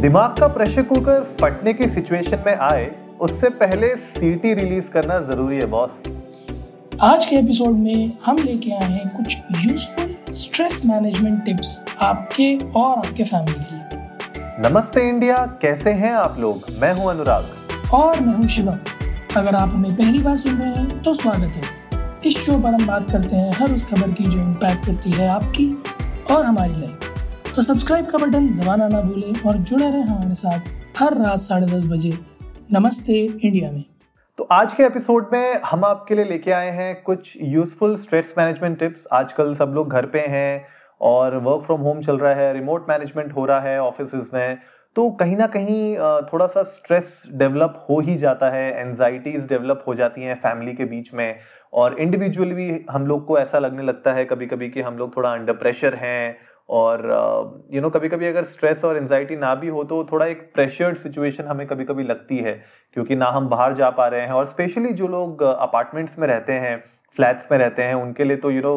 दिमाग का pressure cooker फटने की सिचुएशन में आए उससे पहले सीटी रिलीज़ करना ज़रूरी है बॉस आज के एपिसोड में हम लेके आए हैं कुछ यूजफुल स्ट्रेस मैनेजमेंट टिप्स आपके और आपके फैमिली के लिए। नमस्ते इंडिया कैसे हैं आप लोग? मैं हूँ अनुराग. और मैं हूँ शिवम। अगर आप हमें पहली बार सुन रहे हैं तो स्वागत है। इस शो पर हम बात करते हैं हर उस खबर की जो इम्पैक्ट करती है आपकी और हमारी लाइफ तो सब्सक्राइब का बटन दबाना ना भूलें और जुड़े रहें हमारे साथ हर रात साढ़े दस बजे। नमस्ते इंडिया में। तो आज के एपिसोड में हम आपके लिए लेके आए हैं कुछ यूजफुल स्ट्रेस मैनेजमेंट टिप्स आजकल सब लोग घर पे हैं और वर्क फ्रॉम होम चल रहा है रिमोट मैनेजमेंट हो रहा है ऑफ़िस में। तो कहीं ना कहीं थोड़ा सा स्ट्रेस डेवलप हो ही जाता है एनजाइटीज डेवलप हो जाती हैं फैमिली के बीच में। और इंडिविजुअली भी हम लोग को ऐसा लगने लगता है कभी कभी कि हम लोग थोड़ा अंडर प्रेशर हैं। और यू नो कभी कभी अगर स्ट्रेस और एनजाइटी ना भी हो तो थोड़ा एक प्रेशर्ड सिचुएशन हमें कभी कभी लगती है, क्योंकि ना हम बाहर जा पा रहे हैं और स्पेशली जो लोग अपार्टमेंट्स में रहते हैं फ्लैट्स में रहते हैं, उनके लिए तो you know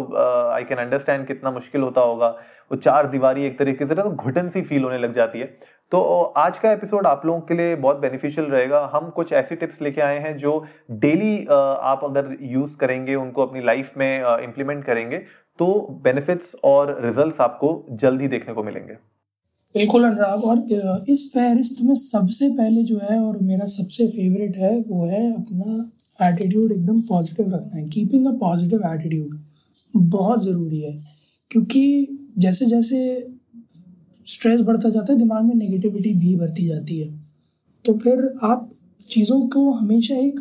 I can understand कितना मुश्किल होता होगा। वो चार दीवारी एक तरीके से तो घुटन सी फील होने लग जाती है। तो आज का एपिसोड आप लोगों के लिए बहुत बेनिफिशियल रहेगा। हम कुछ ऐसी टिप्स लेके आए हैं जो डेली आप अगर यूज़ करेंगे, उनको अपनी लाइफ में इम्प्लीमेंट करेंगे तो बेनिफिट्स और रिजल्ट्स आपको जल्द ही देखने को मिलेंगे। बिल्कुल अनुराग, और इस फहरिस्त में सबसे पहले जो है और मेरा सबसे फेवरेट है वो है अपना एटीट्यूड एकदम पॉजिटिव रखना है। कीपिंग अ पॉजिटिव एटीट्यूड बहुत ज़रूरी है, क्योंकि जैसे जैसे स्ट्रेस बढ़ता जाता है, दिमाग में नेगेटिविटी भी बढ़ती जाती है। तो फिर आप चीज़ों को हमेशा एक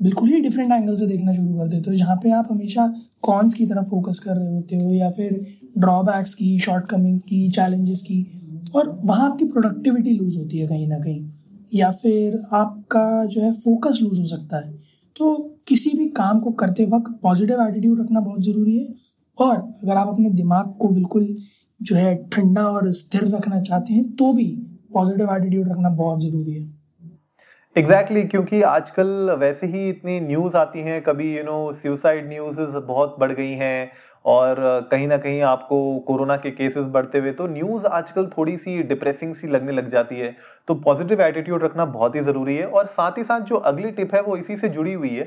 बिल्कुल ही डिफरेंट एंगल से देखना शुरू कर देते हो, जहाँ पे आप हमेशा कॉन्स की तरफ़ फोकस कर रहे होते हो, या फिर ड्रॉबैक्स की शॉर्टकमिंग्स की चैलेंजेस की, और वहाँ आपकी प्रोडक्टिविटी लूज होती है कहीं ना कहीं, या फिर आपका जो है फोकस लूज हो सकता है। तो किसी भी काम को करते वक्त पॉजिटिव एटीट्यूड रखना बहुत ज़रूरी है, और अगर आप अपने दिमाग को बिल्कुल जो है ठंडा और स्थिर रखना चाहते हैं तो भी पॉजिटिव एटीट्यूड रखना बहुत ज़रूरी है। एग्जैक्टली exactly, क्योंकि आजकल वैसे ही इतनी न्यूज़ आती हैं कभी यू नो सुसाइड न्यूज़ बहुत बढ़ गई हैं और कहीं ना कहीं आपको कोरोना के केसेस बढ़ते हुए तो न्यूज़ आजकल थोड़ी सी डिप्रेसिंग सी लगने लग जाती है। तो पॉजिटिव एटीट्यूड रखना बहुत ही ज़रूरी है और साथ ही साथ जो अगली टिप है वो इसी से जुड़ी हुई है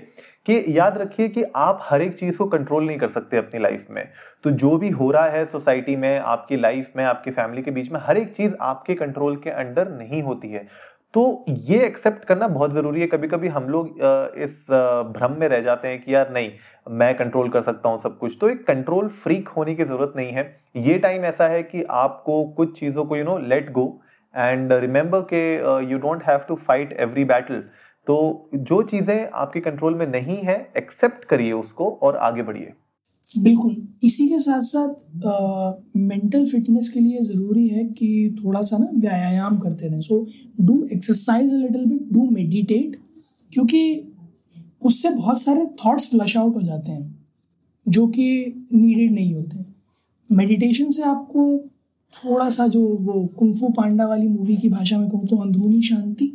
कि याद रखिए कि आप हर एक चीज़ को कंट्रोल नहीं कर सकते अपनी लाइफ में। तो जो भी हो रहा है सोसाइटी में आपकी लाइफ में आपकी फैमिली के बीच में हर एक चीज़ आपके कंट्रोल के अंडर नहीं होती है। तो ये एक्सेप्ट करना बहुत ज़रूरी है। कभी कभी हम लोग इस भ्रम में रह जाते हैं कि यार नहीं, मैं कंट्रोल कर सकता हूँ सब कुछ। तो एक कंट्रोल फ्रीक होने की ज़रूरत नहीं है। ये टाइम ऐसा है कि आपको कुछ चीज़ों को you know let go and remember के you don't have to fight every battle तो जो चीज़ें आपके कंट्रोल में नहीं है एक्सेप्ट करिए उसको और आगे बढ़िए। बिल्कुल। इसी के साथ साथ मेंटल फिटनेस के लिए ज़रूरी है कि थोड़ा सा ना व्यायाम करते रहें। So do exercise little bit do meditate क्योंकि उससे बहुत सारे थॉट्स फ्लश आउट हो जाते हैं, जो कि नीडेड नहीं होते मेडिटेशन से आपको थोड़ा सा जो वो कुंफू पांडा वाली मूवी की भाषा में कहूँ तो अंदरूनी शांति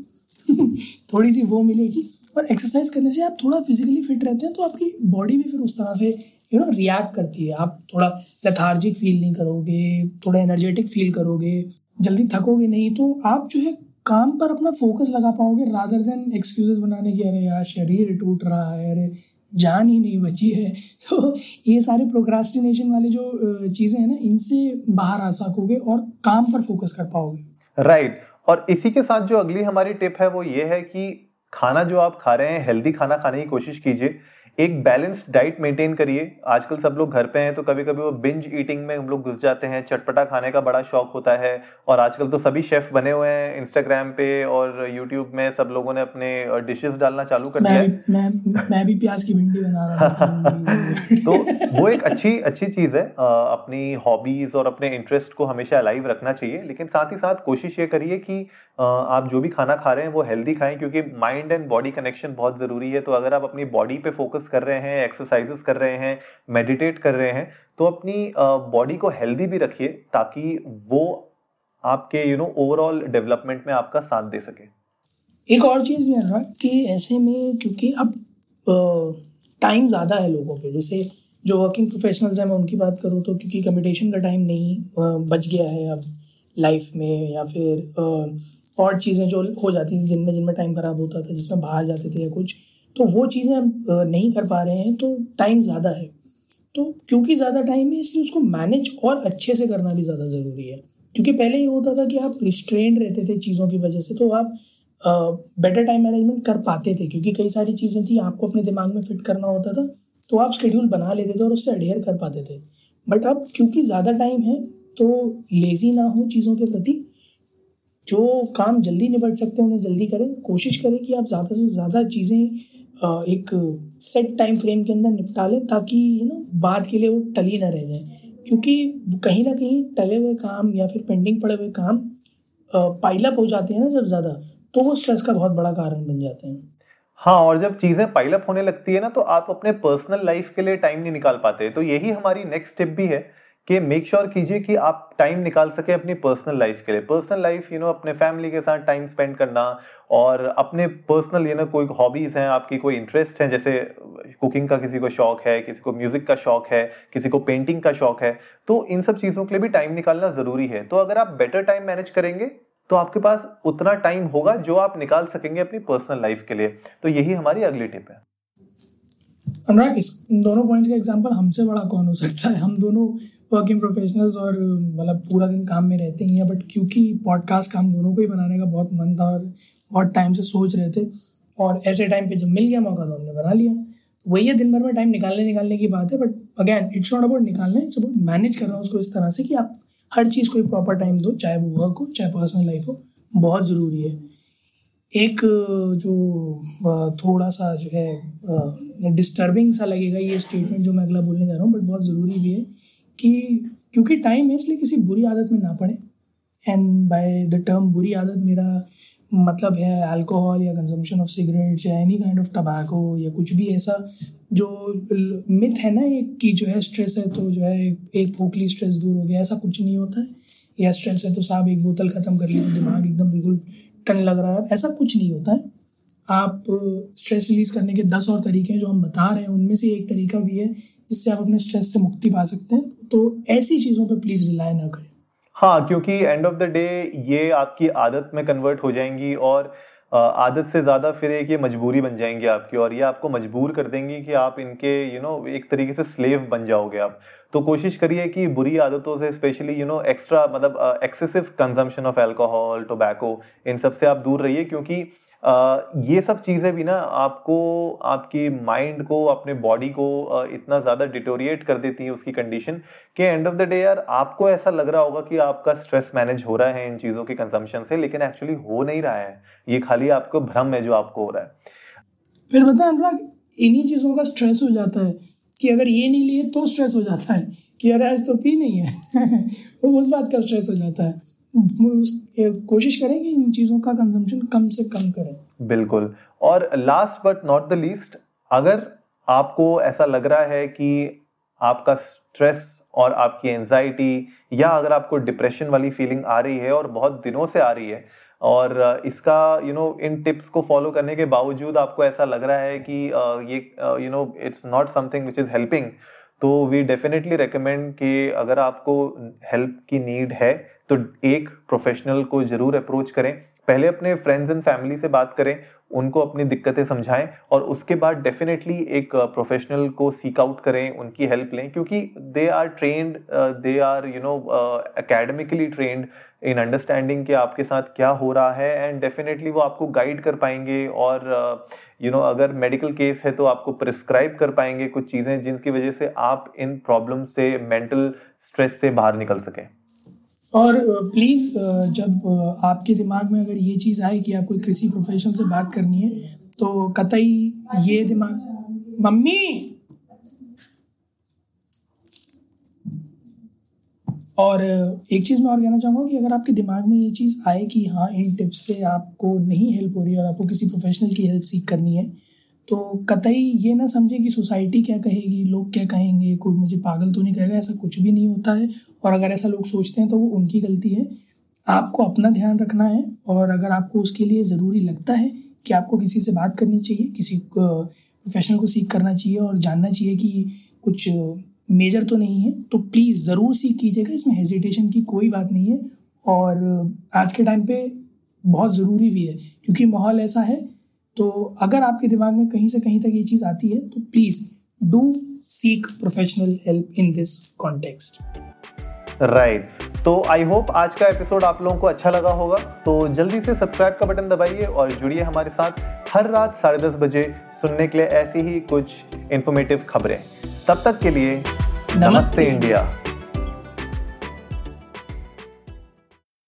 थोड़ी सी वो मिलेगी। और एक्सरसाइज करने से आप थोड़ा फिजिकली फिट रहते हैं तो आपकी बॉडी भी फिर उस तरह से यू नो रिएक्ट करती है। आप थोड़ा लेथार्जिक फील नहीं करोगे, थोड़ा एनर्जेटिक फील करोगे, जल्दी थकोगे नहीं तो आप जो है काम पर अपना फोकस लगा पाओगे रादर देन एक्सक्यूजेस बनाने की, अरे यार, शरीर टूट रहा है, अरे जान ही नहीं बची है। तो ये सारे प्रोक्रास्टिनेशन वाले जो चीज़ें हैं ना, इनसे बाहर आ सकोगे और काम पर फोकस कर पाओगे। Right right. और इसी के साथ जो अगली हमारी टिप है, वो ये है कि खाना जो आप खा रहे हैं हेल्दी खाना खाने की कोशिश कीजिए। एक बैलेंस्ड डाइट मेंटेन करिए। आजकल सब लोग घर पे हैं तो कभी कभी वो बिंज ईटिंग में हम लोग घुस जाते हैं। चटपटा खाने का बड़ा शौक होता है। और आजकल तो सभी शेफ बने हुए हैं इंस्टाग्राम पे और यूट्यूब में सब लोगों ने अपने डिशेस डालना चालू कर दिया मैं, मैं भी प्याज की भिंडी बना रहा था। तो वो एक अच्छी अच्छी चीज़ है। अपनी हॉबीज और अपने इंटरेस्ट को हमेशा अलाइव रखना चाहिए। लेकिन साथ ही साथ कोशिश ये करिए कि आप जो भी खाना खा रहे हैं वो हेल्दी खाएँ क्योंकि माइंड एंड बॉडी कनेक्शन बहुत ज़रूरी है। तो अगर आप अपनी बॉडी पे फोकस कर रहे हैं एक्सरसाइजेस कर रहे हैं मेडिटेट कर रहे हैं तो अपनी बॉडी को हेल्दी भी रखिए ताकि वो आपके यू नो ओवरऑल डेवलपमेंट में आपका साथ दे सके। एक और चीज़ भी ना कि ऐसे में क्योंकि अब टाइम ज़्यादा है लोगों पे। जैसे जो वर्किंग प्रोफेशनल्स हैं, मैं उनकी बात करूँ तो क्योंकि कम्पिटिशन का टाइम नहीं बच गया है अब लाइफ में या फिर और चीज़ें जो हो जाती थी जिनमें जिनमें टाइम ख़राब होता था, जिसमें बाहर जाते थे या कुछ तो वो चीज़ें नहीं कर पा रहे हैं तो टाइम ज़्यादा है। तो क्योंकि ज़्यादा टाइम है, इसलिए उसको मैनेज और अच्छे से करना भी ज़्यादा ज़रूरी है। क्योंकि पहले ये होता था कि आप रिस्ट्रेंड रहते थे चीज़ों की वजह से तो आप बेटर टाइम मैनेजमेंट कर पाते थे, क्योंकि कई सारी चीज़ें थी, आपको अपने दिमाग में फिट करना होता था तो आप शेड्यूल बना लेते थे और उससे अडेयर कर पाते थे। बट अब क्योंकि ज़्यादा टाइम है तो लेज़ी ना हो चीज़ों के प्रति जो काम जल्दी निपट सकते हैं, उन्हें जल्दी करें। कोशिश करें कि आप ज़्यादा से ज़्यादा चीज़ें एक सेट टाइम फ्रेम के अंदर निपटा लें ताकि यू नो बाद के लिए वो टली ना रह जाए। क्योंकि कहीं ना कहीं टले हुए काम या फिर पेंडिंग पड़े हुए काम पाइलअप हो जाते हैं ना जब ज़्यादा तो वो स्ट्रेस का बहुत बड़ा कारण बन जाते हैं। हाँ और जब चीज़ें पाइलअप होने लगती है ना तो आप अपने पर्सनल लाइफ के लिए टाइम नहीं निकाल पाते। तो यही हमारी नेक्स्ट स्टेप भी है। कि मेक श्योर कीजिए कि आप टाइम निकाल सके अपनी पर्सनल लाइफ के लिए। पर्सनल लाइफ यू नो अपने फैमिली के साथ टाइम स्पेंड करना और अपने पर्सनल यू नो कोई हॉबीज हैं, आपकी कोई इंटरेस्ट है, जैसे कुकिंग का किसी को शौक है, किसी को म्यूज़िक का शौक है, किसी को पेंटिंग का शौक है तो इन सब चीज़ों के लिए भी टाइम निकालना ज़रूरी है। तो अगर आप बेटर टाइम मैनेज करेंगे तो आपके पास उतना टाइम होगा जो आप निकाल सकेंगे अपनी पर्सनल लाइफ के लिए। तो यही हमारी अगली टिप है। अनुराग, इस इन दोनों पॉइंट्स का एग्जांपल हमसे बड़ा कौन हो सकता है? हम दोनों वर्किंग प्रोफेशनल्स और मतलब पूरा दिन काम में रहते ही हैं बट क्योंकि पॉडकास्ट का हम दोनों को ही बनाने का बहुत मन था और बहुत टाइम से सोच रहे थे, और ऐसे टाइम पे जब मिल गया मौका तो हमने बना लिया। तो वही है, दिन भर में टाइम निकालने निकालने की बात है but again it's not about निकालना इट्स अबाउट मैनेज करना उसको इस तरह से कि आप हर चीज़ को प्रॉपर टाइम दो, चाहे वो वर्क हो, चाहे पर्सनल लाइफ हो, बहुत ज़रूरी है। एक, जो थोड़ा सा जो है डिस्टर्बिंग सा लगेगा ये स्टेटमेंट जो मैं अगला बोलने जा रहा हूँ बट बहुत ज़रूरी भी है कि, क्योंकि टाइम है, इसलिए किसी बुरी आदत में ना पड़े। एंड बाय द टर्म बुरी आदत, मेरा मतलब है अल्कोहल या कंजम्पशन ऑफ़ सिगरेट्स या एनी काइंड ऑफ़ टबैको या कुछ भी ऐसा जो मिथ है ना एक, कि जो है स्ट्रेस है तो जो है एक पोखली स्ट्रेस दूर हो गया, ऐसा कुछ नहीं होता है। या स्ट्रेस है तो साहब एक बोतल ख़त्म कर ली तो दिमाग एकदम बिल्कुल टन लग रहा है। ऐसा कुछ नहीं होता है। आप स्ट्रेस रिलीज़ करने के दस और तरीके हैं जो हम बता रहे हैं, उनमें से एक तरीका भी है जिससे आप अपने स्ट्रेस से मुक्ति पा सकते हैं। तो ऐसी चीज़ों पर प्लीज़ रिलाय ना करें। हाँ क्योंकि एंड ऑफ़ द डे ये आपकी आदत में कन्वर्ट हो जाएँगी और आदत से ज़्यादा फिर एक ये मजबूरी बन जाएँगी आपकी और ये आपको मजबूर कर देंगी कि आप इनके यू नो एक तरीके से स्लेव बन जाओगे आप। तो कोशिश करिए कि बुरी आदतों से स्पेशली यू नो एक्स्ट्रा मतलब excessive consumption of alcohol tobacco इन सबसे आप दूर रहिए क्योंकि ये सब चीज़ें भी ना आपको, आपकी माइंड को, अपने बॉडी को इतना ज़्यादा डिटोरिएट कर देती है उसकी कंडीशन कि एंड ऑफ़ द डे यार आपको ऐसा लग रहा होगा कि आपका स्ट्रेस मैनेज हो रहा है इन चीज़ों के कंजम्पशन से, लेकिन एक्चुअली हो नहीं रहा है। ये खाली आपको भ्रम है जो आपको हो रहा है। फिर बता अनुराग, इन्हीं चीज़ों का स्ट्रेस हो जाता है कि अगर ये नहीं लिए तो स्ट्रेस हो जाता है कि अरे आज तो पी नहीं है। उस बात का स्ट्रेस हो जाता है। कोशिश करें कि इन चीज़ों का कंजम्पशन कम से कम करें। बिल्कुल। और last but not the least अगर आपको ऐसा लग रहा है कि आपका स्ट्रेस और आपकी एंजाइटी या अगर आपको डिप्रेशन वाली फीलिंग आ रही है और बहुत दिनों से आ रही है और इसका यू you नो know, इन टिप्स को फॉलो करने के बावजूद आपको ऐसा लग रहा है कि ये you know it's not something which is helping तो वी डेफिनेटली रिकमेंड कि अगर आपको हेल्प की नीड है तो एक प्रोफेशनल को ज़रूर अप्रोच करें। पहले अपने फ्रेंड्स एंड फैमिली से बात करें उनको अपनी दिक्कतें समझाएँ और उसके बाद डेफिनेटली एक प्रोफेशनल को सीक आउट करें उनकी हेल्प लें क्योंकि they are trained they are you know academically trained in understanding कि आपके साथ क्या हो रहा है एंड डेफिनेटली वो आपको गाइड कर पाएँगे और you uh, know you know, अगर मेडिकल केस है तो आपको प्रिस्क्राइब कर पाएँगे कुछ चीज़ें जिनकी वजह से आप इन प्रॉब्लम से मेंटल स्ट्रेस से बाहर निकल सकें। और प्लीज़ जब आपके दिमाग में अगर ये चीज़ आए कि आपको किसी प्रोफेशनल से बात करनी है तो कतई ये दिमाग, मम्मी! और एक चीज़ मैं और कहना चाहूँगा कि अगर आपके दिमाग में ये चीज़ आए कि हाँ इन टिप्स से आपको नहीं हेल्प हो रही और आपको किसी प्रोफेशनल की हेल्प सीख करनी है तो कतई ये ना समझे कि सोसाइटी क्या कहेगी, लोग क्या कहेंगे, कोई मुझे पागल तो नहीं कहेगा, ऐसा कुछ भी नहीं होता है। और अगर ऐसा लोग सोचते हैं तो वो उनकी गलती है। आपको अपना ध्यान रखना है और अगर आपको उसके लिए ज़रूरी लगता है कि आपको किसी से बात करनी चाहिए, किसी प्रोफेशनल को सीख करना चाहिए और जानना चाहिए कि कुछ मेजर तो नहीं है तो प्लीज़ ज़रूर सीख कीजिएगा। इसमें हेजिटेशन की कोई बात नहीं है। और आज के टाइम पे बहुत ज़रूरी भी है, क्योंकि माहौल ऐसा है तो अगर आपके दिमाग में कहीं से कहीं तक ये चीज़ आती है तो please do seek professional help in this context right तो आई होप आज का एपिसोड आप लोगों को अच्छा लगा होगा। तो जल्दी से सब्सक्राइब का बटन दबाइए और जुड़िए हमारे साथ हर रात साढ़े दस बजे सुनने के लिए ऐसी ही कुछ इन्फॉर्मेटिव खबरें। तब तक के लिए नमस्ते, नमस्ते इंडिया।